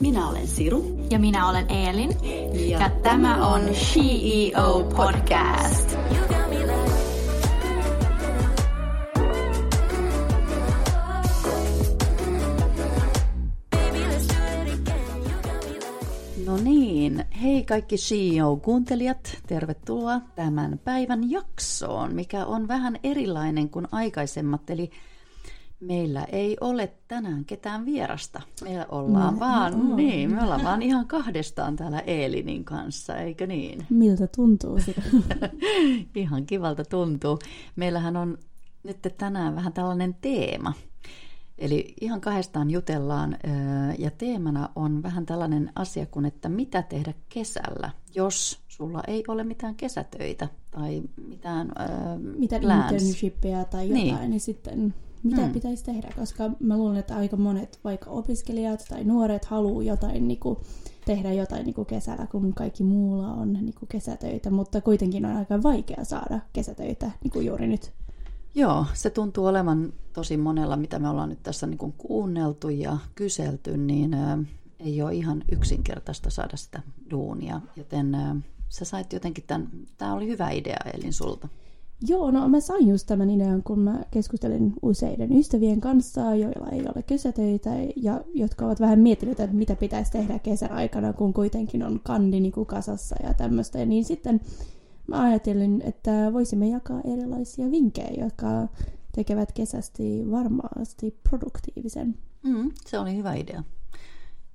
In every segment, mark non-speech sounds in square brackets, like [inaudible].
Minä olen Siru. Ja minä olen Eelin. Ja, ja tämä on CEO Podcast. No niin, hei kaikki CEO-kuuntelijat, tervetuloa tämän päivän jaksoon, mikä on vähän erilainen kuin aikaisemmat, eli Meillä ei ole tänään ketään vierasta. Meillä ollaan no, vaan, no. niin, me ollaan vaan ihan kahdestaan täällä Eelinin kanssa, eikö niin? Miltä tuntuu [laughs] ihan kivalta tuntuu. Meillähän on nyt tänään vähän tällainen teema. Eli ihan kahdestaan jutellaan ja teemana on vähän tällainen asia kuin, että mitä tehdä kesällä, jos sulla ei ole mitään kesätöitä tai mitään äh, Mitä internshipia tai jotain, niin, niin sitten mitä hmm. pitäisi tehdä, koska mä luulen, että aika monet vaikka opiskelijat tai nuoret haluaa jotain niin kuin, tehdä jotain niin kuin kesällä, kun kaikki muulla on niin kuin kesätöitä, mutta kuitenkin on aika vaikea saada kesätöitä niin kuin juuri nyt. Joo, se tuntuu olevan tosi monella, mitä me ollaan nyt tässä niin kuin kuunneltu ja kyselty, niin ä, ei ole ihan yksinkertaista saada sitä duunia, joten ä, sä sait jotenkin tämän, tämä oli hyvä idea Elin sulta. Joo, no mä sain just tämän idean, kun mä keskustelin useiden ystävien kanssa, joilla ei ole kesätöitä ja jotka ovat vähän miettineet, että mitä pitäisi tehdä kesän aikana, kun kuitenkin on kandi niin kuin kasassa ja tämmöistä. Ja niin sitten mä ajattelin, että voisimme jakaa erilaisia vinkkejä, jotka tekevät kesästi varmasti produktiivisen. Mm, se oli hyvä idea.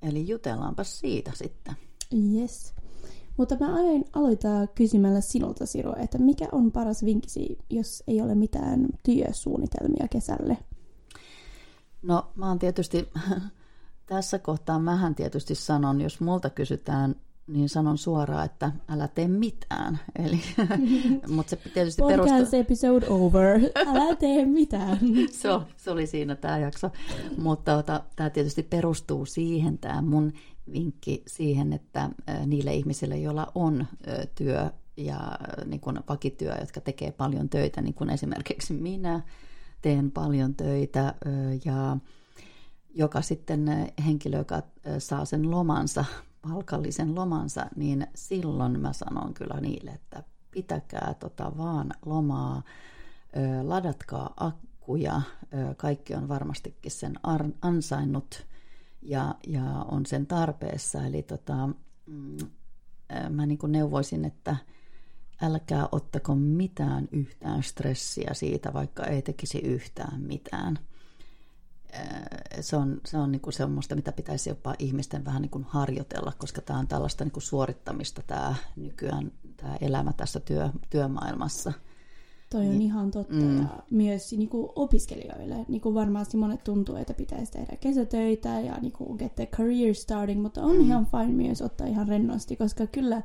Eli jutellaanpa siitä sitten. Yes. Mutta mä aion aloittaa kysymällä sinulta, Siro, että mikä on paras vinkkisi, jos ei ole mitään työsuunnitelmia kesälle? No mä oon tietysti, [laughs] tässä kohtaa mähän tietysti sanon, jos multa kysytään, niin sanon suoraan, että älä tee mitään. [laughs] Eli, mutta se tietysti perustuu... Podcast episode over. Älä tee mitään. [laughs] se, se oli siinä tämä jakso. Mutta tota, tämä tietysti perustuu siihen, tämä mun vinkki siihen, että niille ihmisille, joilla on työ ja niin kuin vakityö, jotka tekee paljon töitä, niin kuin esimerkiksi minä teen paljon töitä ja joka sitten henkilö, joka saa sen lomansa, palkallisen lomansa, niin silloin mä sanon kyllä niille, että pitäkää tota vaan lomaa, ladatkaa akkuja, kaikki on varmastikin sen ansainnut ja, ja on sen tarpeessa. Eli tota, mm, mä niin kuin neuvoisin, että älkää ottako mitään yhtään stressiä siitä, vaikka ei tekisi yhtään mitään. Se on, se on niin kuin semmoista, mitä pitäisi jopa ihmisten vähän niin kuin harjoitella, koska tämä on tällaista niin kuin suorittamista tämä nykyään tämä elämä tässä työ, työmaailmassa – Toi on niin. ihan totta. Mm. Ja myös niin kuin opiskelijoille niin kuin varmasti monet tuntuu, että pitäisi tehdä kesätöitä ja niin kuin get the career starting, mutta on mm. ihan fine myös ottaa ihan rennosti, koska kyllä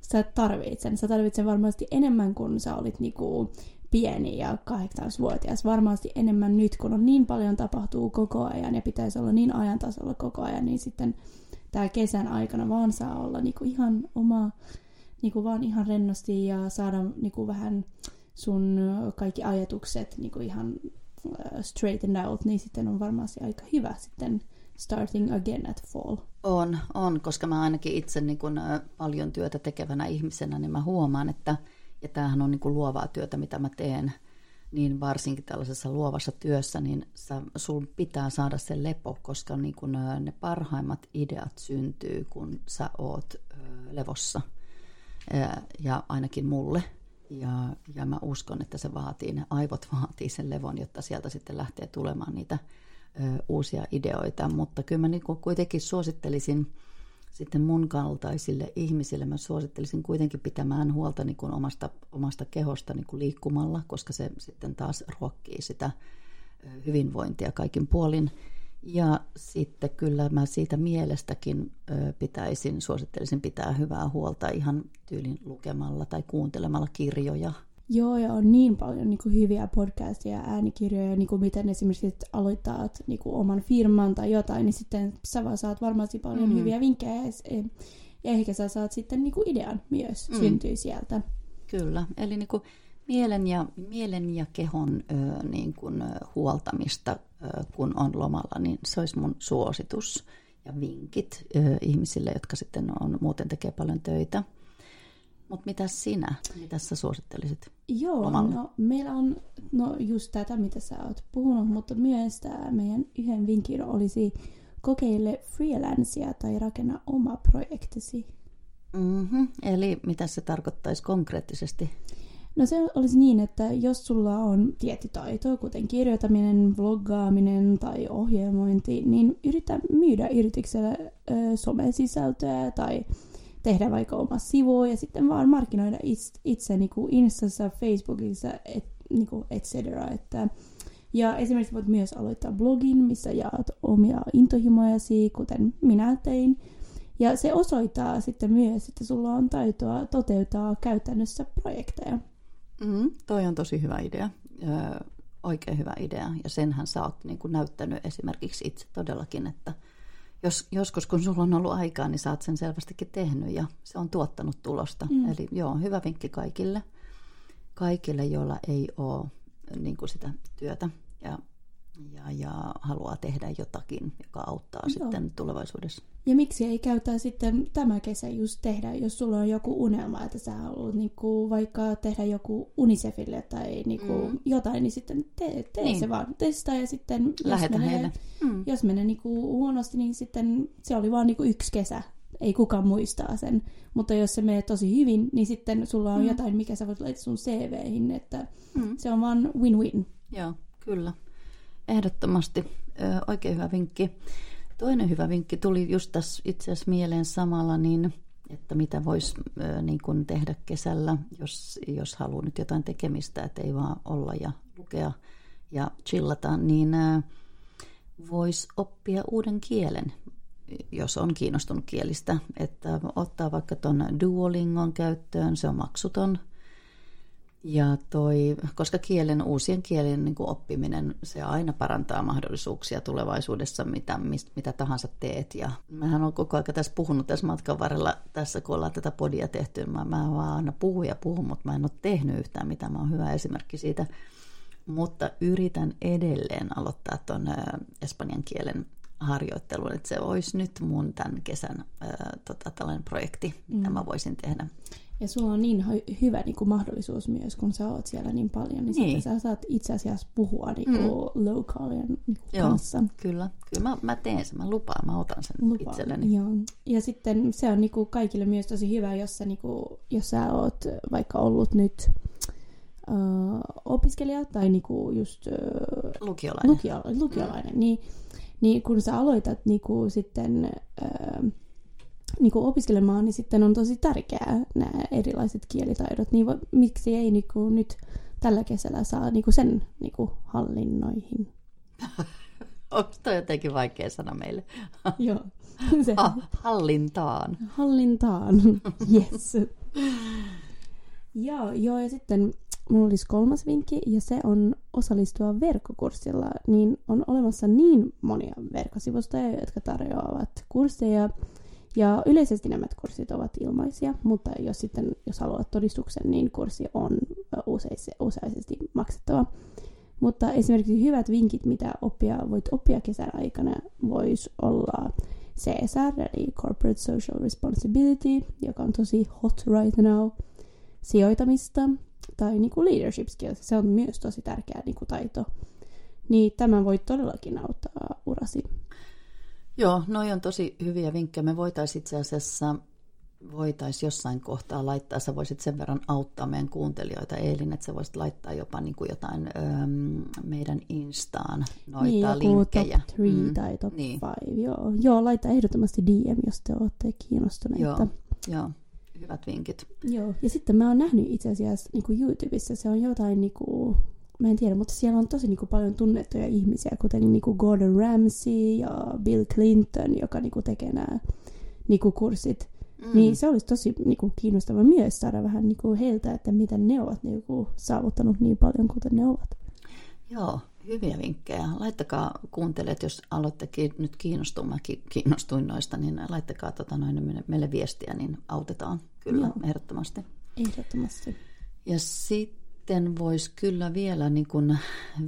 sä tarvitset sen. Sä tarvitset varmasti enemmän kuin sä olit niin kuin pieni ja kahdeksansvuotias. Varmasti enemmän nyt, kun on niin paljon tapahtuu koko ajan ja pitäisi olla niin ajan tasolla koko ajan, niin sitten tämä kesän aikana vaan saa olla niin kuin ihan oma, niin kuin vaan ihan rennosti ja saada niin kuin vähän sun kaikki ajatukset niin kuin ihan straightened out, niin sitten on varmasti aika hyvä sitten starting again at fall. On, on, koska mä ainakin itse niin kun, paljon työtä tekevänä ihmisenä, niin mä huomaan, että ja tämähän on niin kuin luovaa työtä, mitä mä teen, niin varsinkin tällaisessa luovassa työssä, niin sä, sun pitää saada se lepo, koska niin kun, ne parhaimmat ideat syntyy, kun sä oot levossa. Ja ainakin mulle – ja, ja mä uskon, että se vaatii, ne aivot vaatii sen levon, jotta sieltä sitten lähtee tulemaan niitä uusia ideoita. Mutta kyllä mä niin kuitenkin suosittelisin sitten mun kaltaisille ihmisille, mä suosittelisin kuitenkin pitämään huolta niin kuin omasta, omasta kehosta niin kuin liikkumalla, koska se sitten taas ruokkii sitä hyvinvointia kaikin puolin. Ja sitten kyllä mä siitä mielestäkin pitäisin, suosittelisin pitää hyvää huolta ihan tyylin lukemalla tai kuuntelemalla kirjoja. Joo, ja on niin paljon niin kuin, hyviä podcasteja ja äänikirjoja, niin kuin miten esimerkiksi aloittaa niin kuin, oman firman tai jotain, niin sitten sä vaan saat varmasti paljon mm. hyviä vinkkejä ja, ja ehkä sä saat sitten niin kuin, idean myös mm. syntyy sieltä. Kyllä, eli niin kuin, mielen ja, mielen ja kehon ö, niin kuin, huoltamista, ö, kun on lomalla, niin se olisi mun suositus. ja vinkit ö, ihmisille, jotka sitten on, muuten tekee paljon töitä. Mutta mitä sinä, mitä sä suosittelisit? Joo, Omalla. no meillä on no just tätä, mitä sä oot puhunut, mutta myös tämä meidän yhden vinkin olisi kokeile freelancea tai rakenna oma projektisi. Mm-hmm. Eli mitä se tarkoittaisi konkreettisesti? No se olisi niin, että jos sulla on tietty taito, kuten kirjoitaminen, vloggaaminen tai ohjelmointi, niin yritä myydä yritykselle ö, somesisältöä tai tehdä vaikka oma sivu ja sitten vaan markkinoida itse, niin kuin Instassa, Facebookissa, et, niin kuin et cetera. Että, ja esimerkiksi voit myös aloittaa blogin, missä jaat omia intohimojasi, kuten minä tein. Ja se osoittaa sitten myös, että sulla on taitoa toteuttaa käytännössä projekteja. Mm, toi on tosi hyvä idea, öö, oikein hyvä idea. Ja senhän sä oot niin kuin näyttänyt esimerkiksi itse todellakin, että jos, joskus kun sulla on ollut aikaa, niin sä oot sen selvästikin tehnyt ja se on tuottanut tulosta. Mm. Eli joo, hyvä vinkki kaikille, kaikille joilla ei ole niin kuin sitä työtä ja, ja, ja haluaa tehdä jotakin, joka auttaa Joo. sitten tulevaisuudessa. Ja miksi ei käytä sitten tämä kesä just tehdä, jos sulla on joku unelma, että sä haluat niinku vaikka tehdä joku Unicefille tai niinku mm. jotain, niin sitten tee, tee Niin. se vaan. Testaa ja sitten jos Lähetä menee, heille. Mm. jos menee niinku huonosti, niin sitten se oli vaan niinku yksi kesä. Ei kukaan muistaa sen. Mutta jos se menee tosi hyvin, niin sitten sulla on mm. jotain, mikä sä voit laittaa sun CVihin, että Mm. se on vaan win-win. Joo, kyllä. Ehdottomasti ö, oikein hyvä vinkki. Toinen hyvä vinkki tuli just tässä itse asiassa mieleen samalla, niin että mitä voisi niin kuin tehdä kesällä, jos, jos haluaa nyt jotain tekemistä, että ei vaan olla ja lukea ja chillata, niin voisi oppia uuden kielen, jos on kiinnostunut kielistä. Että ottaa vaikka tuon Duolingon käyttöön, se on maksuton. Ja toi, koska kielen, uusien kielen niin kuin oppiminen, se aina parantaa mahdollisuuksia tulevaisuudessa, mitä, mist, mitä tahansa teet. Ja mähän olen koko ajan tässä puhunut tässä matkan varrella, tässä kun ollaan tätä podia tehty, mä, mä vaan aina puhun ja puhun, mutta mä en ole tehnyt yhtään mitään, mä oon hyvä esimerkki siitä. Mutta yritän edelleen aloittaa tuon espanjan kielen harjoittelun, että se olisi nyt mun tämän kesän ää, tota, tällainen projekti, mitä Mm. mä voisin tehdä. Ja sulla on niin hy- hyvä niin kuin mahdollisuus myös, kun sä oot siellä niin paljon, niin, Niin. niin. sä saat itse asiassa puhua niin kuin mm. lokaalien niin kuin Joo, kanssa. kyllä. Kyllä mä, mä teen sen, mä lupaan, mä otan sen Lupaan. itselleni. Joo. Ja sitten se on niinku kaikille myös tosi hyvä, jos sä, niinku, jos sä oot vaikka ollut nyt uh, opiskelija tai niinku just uh, Lukiolainen. lukio, lukiolainen, mm. niin, niin kun sä aloitat niinku sitten uh, niinku opiskelemaan, niin sitten on tosi tärkeää nämä erilaiset kielitaidot. Niin miksi ei niinku nyt tällä kesällä saa niinku sen niinku hallinnoihin? [laughs] Onko toi jotenkin vaikea sana meille? [laughs] Joo. Se, Ha, hallintaan. hallintaan. [laughs] Yes. joo, joo, ja sitten mulla olisi kolmas vinkki, ja se on osallistua verkkokurssilla. Niin on olemassa niin monia verkkosivustoja, jotka tarjoavat kursseja, ja yleisesti nämä kurssit ovat ilmaisia, mutta jos sitten jos haluat todistuksen, niin kurssi on ö, useis- useisesti maksettava. Mutta esimerkiksi hyvät vinkit, mitä oppia, voit oppia kesän aikana, voisi olla CSR, eli Corporate Social Responsibility, joka on tosi hot right now, sijoitamista tai niin kuin leadership skills, se on myös tosi tärkeä niin kuin taito. Niin tämä voi todellakin auttaa urasi. Joo, noi on tosi hyviä vinkkejä. Me voitaisiin itse asiassa voitaisiin jossain kohtaa laittaa, sä voisit sen verran auttaa meidän kuuntelijoita Eelin, että sä voisit laittaa jopa niin kuin jotain öm, meidän Instaan noita niin, joku linkkejä. top 3 mm, tai top 5. niin. Niin. Joo. Joo, laita ehdottomasti DM, jos te olette kiinnostuneita. Joo, joo, hyvät vinkit. Joo, ja sitten mä oon nähnyt itse asiassa niin kuin YouTubessa, se on jotain, niin kuin, mä en tiedä, mutta siellä on tosi niin kuin, paljon tunnettuja ihmisiä, kuten niin kuin Gordon Ramsay ja Bill Clinton, joka niin kuin, tekee nämä niin kuin, kurssit. Mm. Niin se olisi tosi niin kuin, kiinnostava myös saada vähän niin kuin, heiltä, että miten ne ovat niin kuin, saavuttanut niin paljon, kuten ne ovat. Joo, hyviä vinkkejä. Laittakaa kuuntelijat, jos aloittekin nyt kiinnostuu, mäkin kiinnostuin noista, niin laittakaa tota noin meille, meille viestiä, niin autetaan kyllä Joo. ehdottomasti. Ehdottomasti. Ja sitten sitten voisi kyllä vielä niin kuin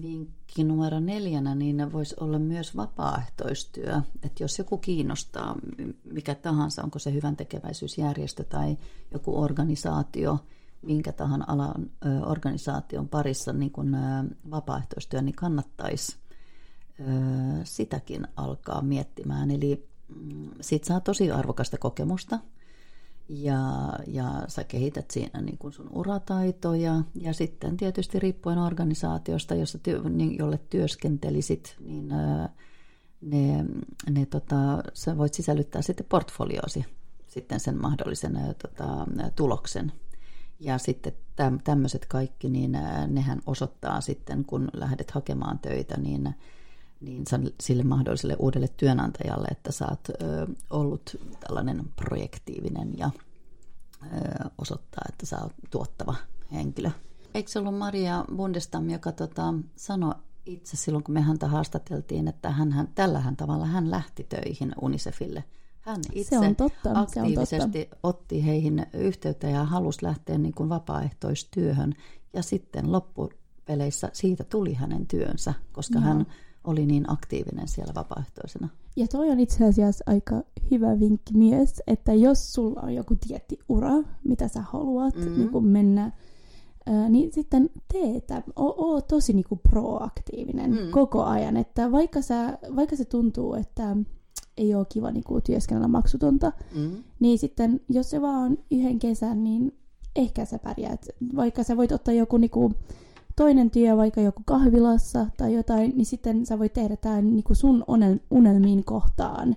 vinkki numero neljänä, niin voisi olla myös vapaaehtoistyö. Että jos joku kiinnostaa, mikä tahansa, onko se hyvän tekeväisyysjärjestö tai joku organisaatio, minkä tahansa alan organisaation parissa niin kuin, vapaaehtoistyö, niin kannattaisi sitäkin alkaa miettimään. Eli mm, siitä saa tosi arvokasta kokemusta – ja, ja sä kehität siinä niin kuin sun urataitoja ja sitten tietysti riippuen organisaatiosta, jossa niin, jolle työskentelisit, niin ne, ne tota, sä voit sisällyttää sitten portfolioosi sitten sen mahdollisen tota, tuloksen. Ja sitten tämmöiset kaikki, niin nehän osoittaa sitten, kun lähdet hakemaan töitä, niin niin sille mahdolliselle uudelle työnantajalle, että sä oot ö, ollut tällainen projektiivinen ja ö, osoittaa, että sä oot tuottava henkilö. Eikö se ollut Maria Bundestam, joka tota, sanoi itse silloin, kun me häntä haastateltiin, että hän, hän, tällähän tavalla hän lähti töihin Unicefille. Hän itse se on totta, aktiivisesti se on totta. otti heihin yhteyttä ja halusi lähteä niin kuin vapaaehtoistyöhön. Ja sitten loppupeleissä siitä tuli hänen työnsä, koska Joo. hän oli niin aktiivinen siellä vapaaehtoisena. Ja toi on itse asiassa aika hyvä vinkki myös, että jos sulla on joku tietty ura, mitä sä haluat mm-hmm. niin kuin mennä, ää, niin sitten teetä, oo, oo tosi niin kuin proaktiivinen mm-hmm. koko ajan. Että vaikka, sä, vaikka se tuntuu, että ei ole kiva niin kuin työskennellä maksutonta, mm-hmm. niin sitten jos se vaan yhden kesän, niin ehkä sä pärjäät. Vaikka sä voit ottaa joku niin kuin, toinen työ vaikka joku kahvilassa tai jotain, niin sitten sä voit tehdä tämän niin sun unelmiin kohtaan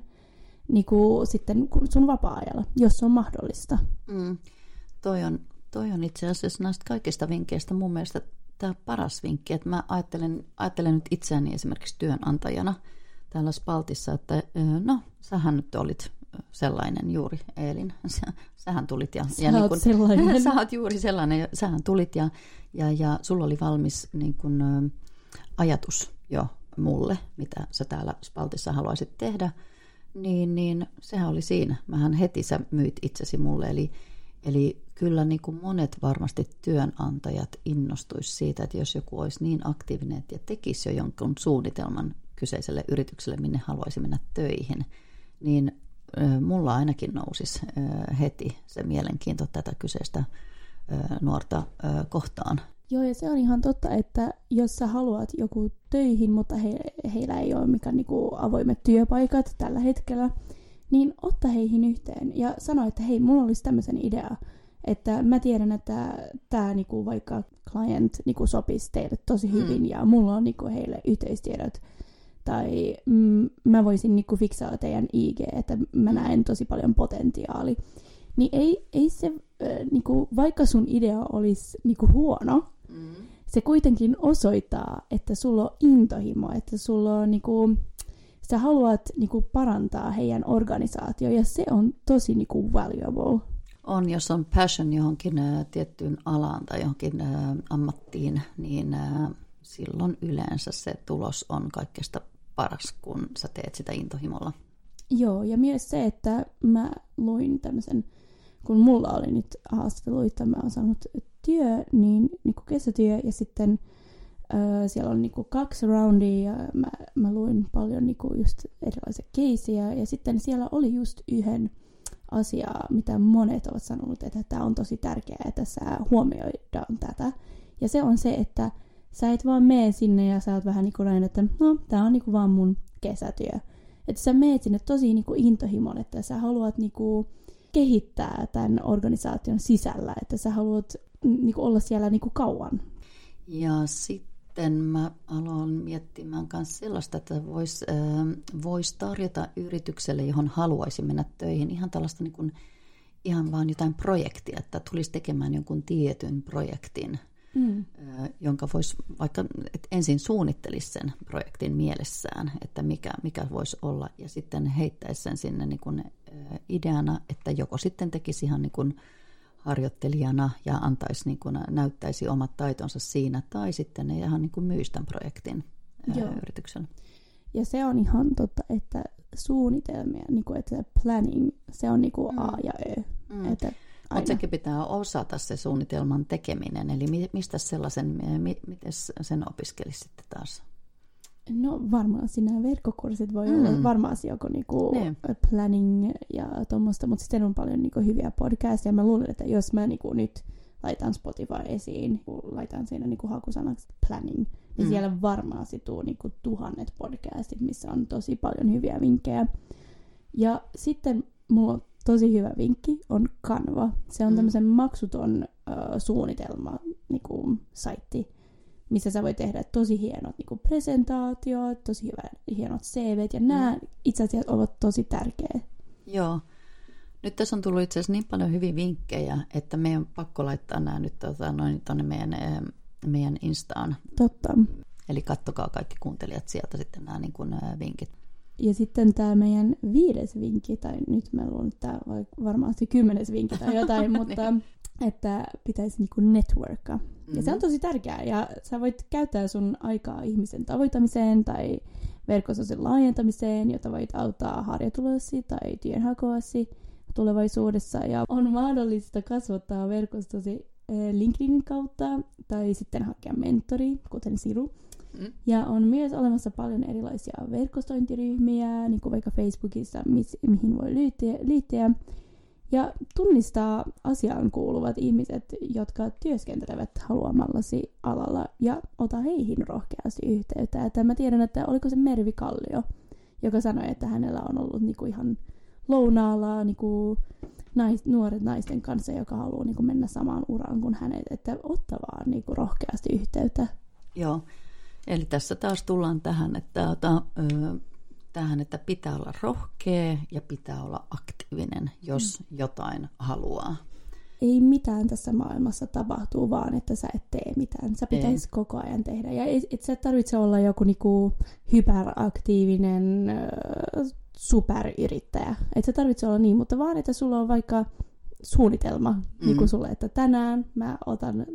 niin kuin sitten sun vapaa-ajalla, jos se on mahdollista. Mm. Toi, on, toi on itse asiassa näistä kaikista vinkkeistä mun mielestä tämä paras vinkki, että mä ajattelen, ajattelen nyt itseäni esimerkiksi työnantajana täällä Spaltissa, että no, sähän nyt olit sellainen juuri, Eelin. [laughs] sähän tulit ja... Sä ja niin kun, sellainen. [laughs] sä oot juuri sellainen, sähän tulit ja, ja, ja sulla oli valmis niin kun, ä, ajatus jo mulle, mitä sä täällä Spaltissa haluaisit tehdä, niin, niin sehän oli siinä. Mähän heti sä myit itsesi mulle, eli, eli kyllä niin kuin monet varmasti työnantajat innostuisi siitä, että jos joku olisi niin aktiivinen ja tekisi jo jonkun suunnitelman kyseiselle yritykselle, minne haluaisi mennä töihin, niin mulla ainakin nousisi heti se mielenkiinto tätä kyseistä nuorta kohtaan. Joo, ja se on ihan totta, että jos sä haluat joku töihin, mutta he, heillä ei ole mikään niinku avoimet työpaikat tällä hetkellä, niin otta heihin yhteen ja sano, että hei, mulla olisi tämmöisen idea, että mä tiedän, että tämä niinku, vaikka client niinku, sopisi teille tosi mm. hyvin mm. ja mulla on niinku, heille yhteistiedot tai mm, mä voisin niinku fiksaa teidän IG, että mä mm. näen tosi paljon potentiaali. Niin ei, ei se, äh, niinku, vaikka sun idea olisi niinku huono, mm. se kuitenkin osoittaa, että sulla on intohimo, että sulla on niinku, sä haluat niinku, parantaa heidän organisaatio ja se on tosi niinku, valuable. On, jos on passion johonkin ä, tiettyyn alaan tai johonkin ä, ammattiin, niin ä, silloin yleensä se tulos on kaikesta paras, kun sä teet sitä intohimolla. Joo, ja myös se, että mä luin tämmöisen, kun mulla oli nyt haastatteluita, mä oon saanut työ, niin, niin kuin kesätyö, ja sitten äh, siellä on niin kuin kaksi roundia, ja mä, mä luin paljon niin kuin just erilaisia keisiä, ja sitten siellä oli just yhden asiaa, mitä monet ovat sanonut, että tämä on tosi tärkeää, että sä huomioidaan tätä. Ja se on se, että sä et vaan mene sinne ja sä oot vähän niin kuin että no, tää on niin kuin vaan mun kesätyö. Että sä meet sinne tosi niin kuin intohimon, että sä haluat niin kuin kehittää tämän organisaation sisällä, että sä haluat niin kuin olla siellä niin kuin kauan. Ja sitten mä aloin miettimään myös sellaista, että voisi äh, vois tarjota yritykselle, johon haluaisi mennä töihin, ihan tällaista niin kuin, ihan vaan jotain projektia, että tulisi tekemään jonkun tietyn projektin – mm. jonka voisi vaikka että ensin suunnittelisi sen projektin mielessään, että mikä, mikä voisi olla, ja sitten heittäisi sen sinne niin kuin ideana, että joko sitten tekisi ihan niin kuin harjoittelijana ja antaisi niin kuin, näyttäisi omat taitonsa siinä, tai sitten ne ihan niin kuin myisi tämän projektin Joo. yrityksen. Ja se on ihan totta, että suunnitelmia, niin kuin, että planning, se on niin kuin A mm. ja Ö. Mm. Että aina. Mutta sekin pitää osata se suunnitelman tekeminen, eli mi- mistä sellaisen, mi- miten sen opiskelisi sitten taas? No varmaan sinä verkkokurssit voi Mm. olla varmaan joko niinku Niin. planning ja tuommoista, mutta sitten on paljon niinku hyviä podcasteja. Mä luulen, että jos mä niinku nyt laitan Spotify esiin, kun laitan siinä niinku hakusanaksi planning, niin mm. siellä varmaan situu niinku tuhannet podcastit, missä on tosi paljon hyviä vinkkejä. Ja sitten mulla on tosi hyvä vinkki, on Canva. Se on Mm. mm. tämmöisen maksuton äh, suunnitelma niinku, saitti, missä sä voi tehdä tosi hienot niinku, presentaatiot, tosi hyvät, hienot CVt, ja nämä itse asiassa ovat tosi tärkeä. Joo. Nyt tässä on tullut itse asiassa niin paljon hyviä vinkkejä, että meidän on pakko laittaa nämä nyt tota, noin tuonne meidän, meidän Instaan. Totta. Eli kattokaa kaikki kuuntelijat sieltä sitten nämä niin kuin, vinkit. Ja sitten tämä meidän viides vinkki, tai nyt mä luulen, että tämä on varmasti kymmenes vinkki tai jotain, [laughs] mutta että pitäisi niinku networka. Ja se on tosi tärkeää, ja sä voit käyttää sun aikaa ihmisen tavoittamiseen tai verkkososin laajentamiseen, jota voit auttaa harjoitulosi tai työnhakuasi tulevaisuudessa. Ja on mahdollista kasvattaa verkostosi eh, LinkedInin kautta tai sitten hakea mentori, kuten Siru. Mm. Ja on myös olemassa paljon erilaisia verkostointiryhmiä, niin kuin vaikka Facebookissa, mis, mihin voi liittyä, liittyä. Ja tunnistaa asiaan kuuluvat ihmiset, jotka työskentelevät haluamallasi alalla ja ota heihin rohkeasti yhteyttä. Että mä tiedän, että oliko se Mervi Kallio, joka sanoi, että hänellä on ollut niinku ihan lounaalla niinku nais, nuoret naisten kanssa, joka haluaa niinku mennä samaan uraan kuin hänet. Että otta vaan niinku rohkeasti yhteyttä. Joo. Eli tässä taas tullaan tähän, että, tähän, että pitää olla rohkea ja pitää olla aktiivinen, jos mm. jotain haluaa. ei mitään tässä maailmassa tapahtuu, vaan että sä et tee mitään. Sä pitäisi koko ajan tehdä. Ja et, et sä tarvitse olla joku niinku hyperaktiivinen superyrittäjä. Et sä tarvitse olla niin, mutta vaan, että sulla on vaikka suunnitelma mm. niinku sulle, että tänään mä otan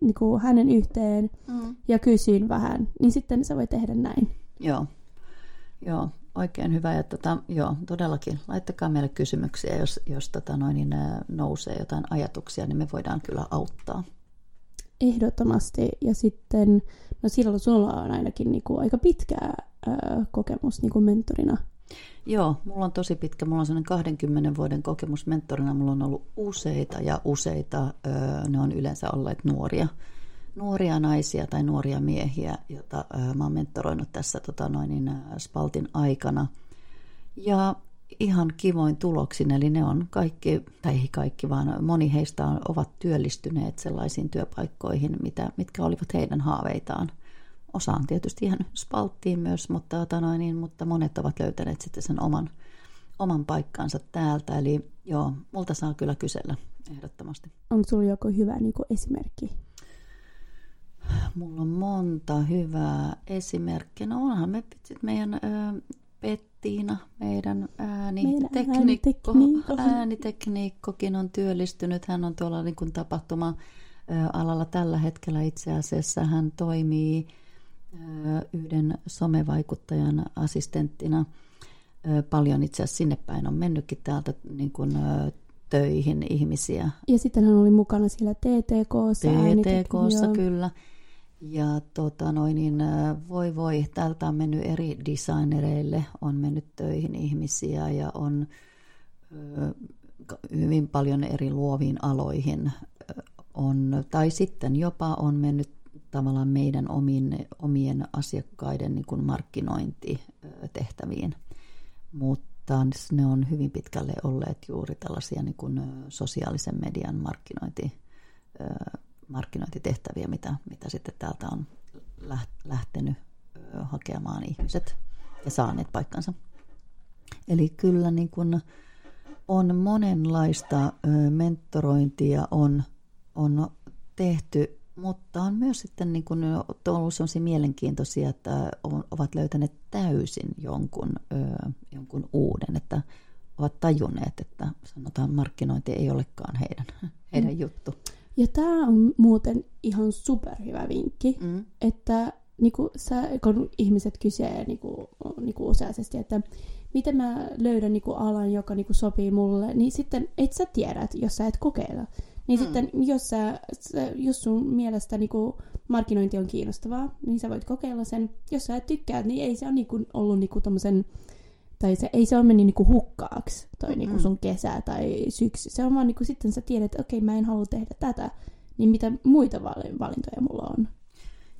niinku hänen yhteen Mm. ja kysyn vähän, niin sitten sä voit tehdä näin. Joo. Joo, oikein hyvä. Ja tota, joo, todellakin laittakaa meille kysymyksiä, jos, jos tota noin, niin, nousee jotain ajatuksia, niin me voidaan kyllä auttaa. Ehdottomasti. Ja sitten, no silloin sulla on ainakin niinku aika pitkä ää, kokemus niinku mentorina. Joo, mulla on tosi pitkä, mulla on sellainen 20 vuoden kokemus mentorina, mulla on ollut useita ja useita, ne on yleensä olleet nuoria, nuoria naisia tai nuoria miehiä, joita mä oon mentoroinut tässä tota noin, niin, Spaltin aikana. Ja ihan kivoin tuloksin, eli ne on kaikki, tai ei kaikki, vaan moni heistä on, ovat työllistyneet sellaisiin työpaikkoihin, mitä, mitkä olivat heidän haaveitaan. Osa on tietysti ihan spalttiin myös, mutta, tota noin, niin, mutta monet ovat löytäneet sitten sen oman, oman paikkansa täältä. Eli joo, multa saa kyllä kysellä ehdottomasti. Onko sulla joku hyvä niinku esimerkki? Mulla on monta hyvää esimerkkiä. No onhan me meidän ö, Pettiina, meidän äänitekniikko. äänitekniikkokin on työllistynyt. Hän on tuolla niin kuin tapahtuma-alalla tällä hetkellä itse asiassa. Hän toimii yhden somevaikuttajan assistenttina. Paljon itse asiassa sinne päin on mennytkin täältä niin kuin, töihin ihmisiä Ja sitten hän oli mukana siellä TTKssa. TTKssa kyllä. Ja tota noin, niin, voi voi, täältä on mennyt eri designereille, on mennyt töihin ihmisiä ja on ö, hyvin paljon eri luoviin aloihin. On, tai sitten jopa on mennyt tavallaan meidän omin, omien asiakkaiden niin kuin markkinointitehtäviin. Mutta ne on hyvin pitkälle olleet juuri tällaisia niin kuin sosiaalisen median markkinointi, markkinointitehtäviä, mitä, mitä sitten täältä on läht- lähtenyt hakemaan ihmiset ja saaneet paikkansa. Eli kyllä niin kuin on monenlaista mentorointia on, on tehty, mutta on myös sitten niin kuin ollut sellaisia mielenkiintoisia, että ovat löytäneet täysin jonkun, ö, jonkun uuden, että ovat tajunneet, että sanotaan markkinointi ei olekaan heidän, [laughs] heidän Mm. juttu. Ja tämä on muuten ihan superhyvä vinkki, Mm. että niinku, sä, kun ihmiset kysyy niinku, niinku useasti, että miten mä löydän niinku alan, joka niinku sopii mulle, niin sitten et sä tiedät, jos sä et kokeilla. Niin mm. sitten, jos, sä, jos sun mielestä niinku markkinointi on kiinnostavaa, niin sä voit kokeilla sen. Jos sä et tykkää, niin ei se ole niinku ollut niinku tommosen, tai se, ei se ole mennyt niinku hukkaaksi, toi mm-hmm. niinku sun kesä tai syksy. Se on vaan niinku, sitten sä tiedät, että okei, okay, mä en halua tehdä tätä, niin mitä muita valintoja mulla on.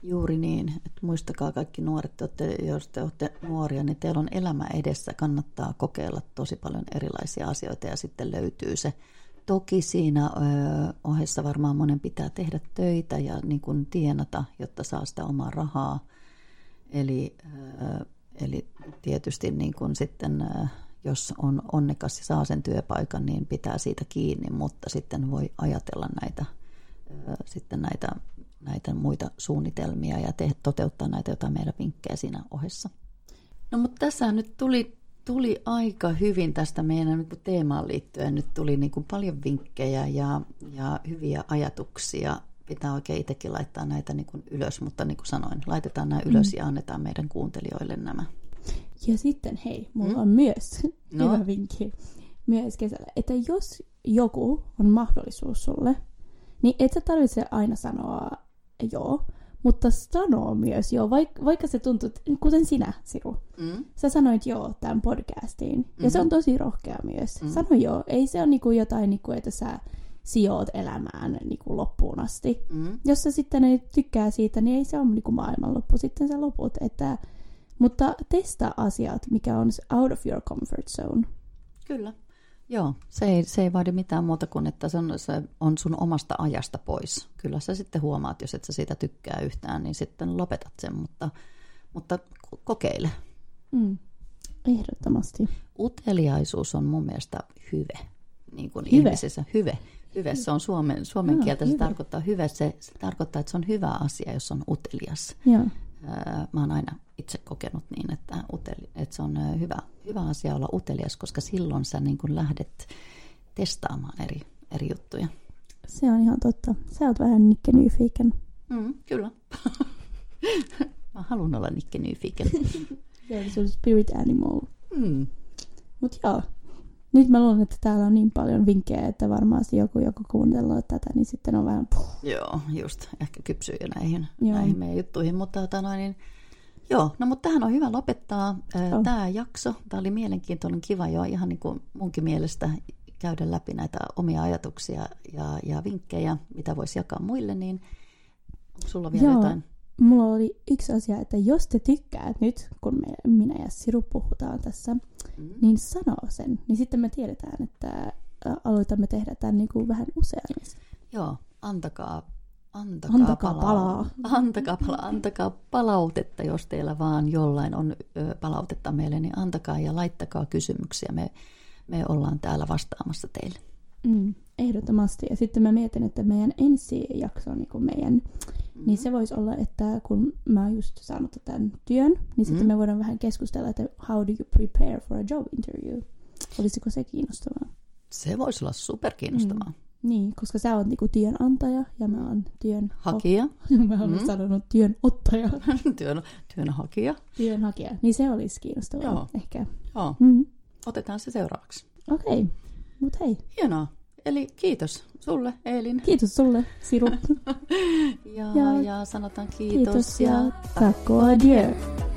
Juuri niin. Että muistakaa kaikki nuoret, että jos te olette nuoria, niin teillä on elämä edessä. Kannattaa kokeilla tosi paljon erilaisia asioita ja sitten löytyy se. Toki siinä ohessa varmaan monen pitää tehdä töitä ja niin kuin tienata, jotta saa sitä omaa rahaa. Eli, eli tietysti niin kuin sitten, jos on onnekas ja saa sen työpaikan, niin pitää siitä kiinni, mutta sitten voi ajatella näitä, sitten näitä näitä muita suunnitelmia ja te, toteuttaa näitä jotain meidän vinkkejä siinä ohessa. No mutta tässä nyt tuli, tuli aika hyvin tästä meidän niin teemaan liittyen. Nyt tuli niin kuin paljon vinkkejä ja, ja hyviä ajatuksia. Pitää oikein itsekin laittaa näitä niin kuin ylös, mutta niin kuin sanoin, laitetaan nämä ylös mm. ja annetaan meidän kuuntelijoille nämä. Ja sitten hei, mulla mm. on myös [laughs] no. hyvä vinkki myös kesällä, että jos joku on mahdollisuus sulle, niin et sä tarvitse aina sanoa joo, mutta sanoo myös joo, vaikka, vaikka se tuntuu, kuten sinä, Siru. Mm. Sä sanoit joo tämän podcastiin, mm-hmm. ja se on mm-hmm. tosi rohkea myös. Mm. Sano joo, ei se ole niinku jotain, niinku, että sä sijoot elämään niinku loppuun asti. Mm. Jos sä sitten ei tykkää siitä, niin ei se ole niinku maailmanloppu, sitten sä loput. Että, mutta testa asiat, mikä on out of your comfort zone. Kyllä. Joo, se ei, se ei vaadi mitään muuta kuin, että se on, se on sun omasta ajasta pois. Kyllä sä sitten huomaat, jos et sä siitä tykkää yhtään, niin sitten lopetat sen, mutta, mutta kokeile. Mm, ehdottomasti. Uteliaisuus on mun mielestä hyve. Niin kuin hyve. ihmisessä. Hyve. Hyve, se on suomen, suomen kieltä, se tarkoittaa hyve. Se, se tarkoittaa, että se on hyvä asia, jos on utelias. Joo mä oon aina itse kokenut niin, että, uteli, että se on hyvä, hyvä asia olla utelias, koska silloin sä niin kuin lähdet testaamaan eri, eri juttuja. Se on ihan totta. Sä oot vähän Nikke Nyfiken. Mm, kyllä. [laughs] mä haluan olla Nikke Nyfiken. [laughs] se on sun spirit animal. Mm. Mut joo, nyt mä luulen, että täällä on niin paljon vinkkejä, että varmasti joku, joku kuuntelee tätä, niin sitten on vähän... Puh. Joo, just. Ehkä kypsyy jo näihin, joo. näihin meidän juttuihin. Mutta tota noin, niin, joo, no mutta tähän on hyvä lopettaa oh. tämä jakso. Tämä oli mielenkiintoinen, kiva jo ihan niin kuin munkin mielestä käydä läpi näitä omia ajatuksia ja, ja vinkkejä, mitä voisi jakaa muille, niin sulla vielä joo. jotain? Mulla oli yksi asia, että jos te tykkäät nyt, kun me, minä ja Siru puhutaan tässä, mm. niin sanoo sen. Niin sitten me tiedetään, että aloitamme tehdä tämän niin kuin vähän useammin. Joo, antakaa, antakaa, antakaa palaa. palaa. Antakaa palaa, antakaa palautetta, jos teillä vaan jollain on palautetta meille, niin antakaa ja laittakaa kysymyksiä. Me, me ollaan täällä vastaamassa teille. Mm, ehdottomasti. Ja sitten mä mietin, että meidän ensi jakso on niin meidän, mm-hmm. niin se voisi olla, että kun mä oon just saanut tämän työn, niin mm-hmm. sitten me voidaan vähän keskustella, että how do you prepare for a job interview? Olisiko se kiinnostavaa? Se voisi olla super kiinnostavaa. Mm. Niin, koska sä oot niinku työnantaja ja mä oon työn... Hakija. [laughs] mä oon mm. sanonut työnottaja. [laughs] työn, työnhakija. Työnhakija. Niin se olisi kiinnostavaa Joo. ehkä. Joo. Mm. Otetaan se seuraavaksi. Okei. Okay. Mut hei. Hienoa. Eli kiitos sulle, Elin. Kiitos sulle, Siru. [laughs] ja, ja, ja sanotaan kiitos, kiitos ja, tack adieu.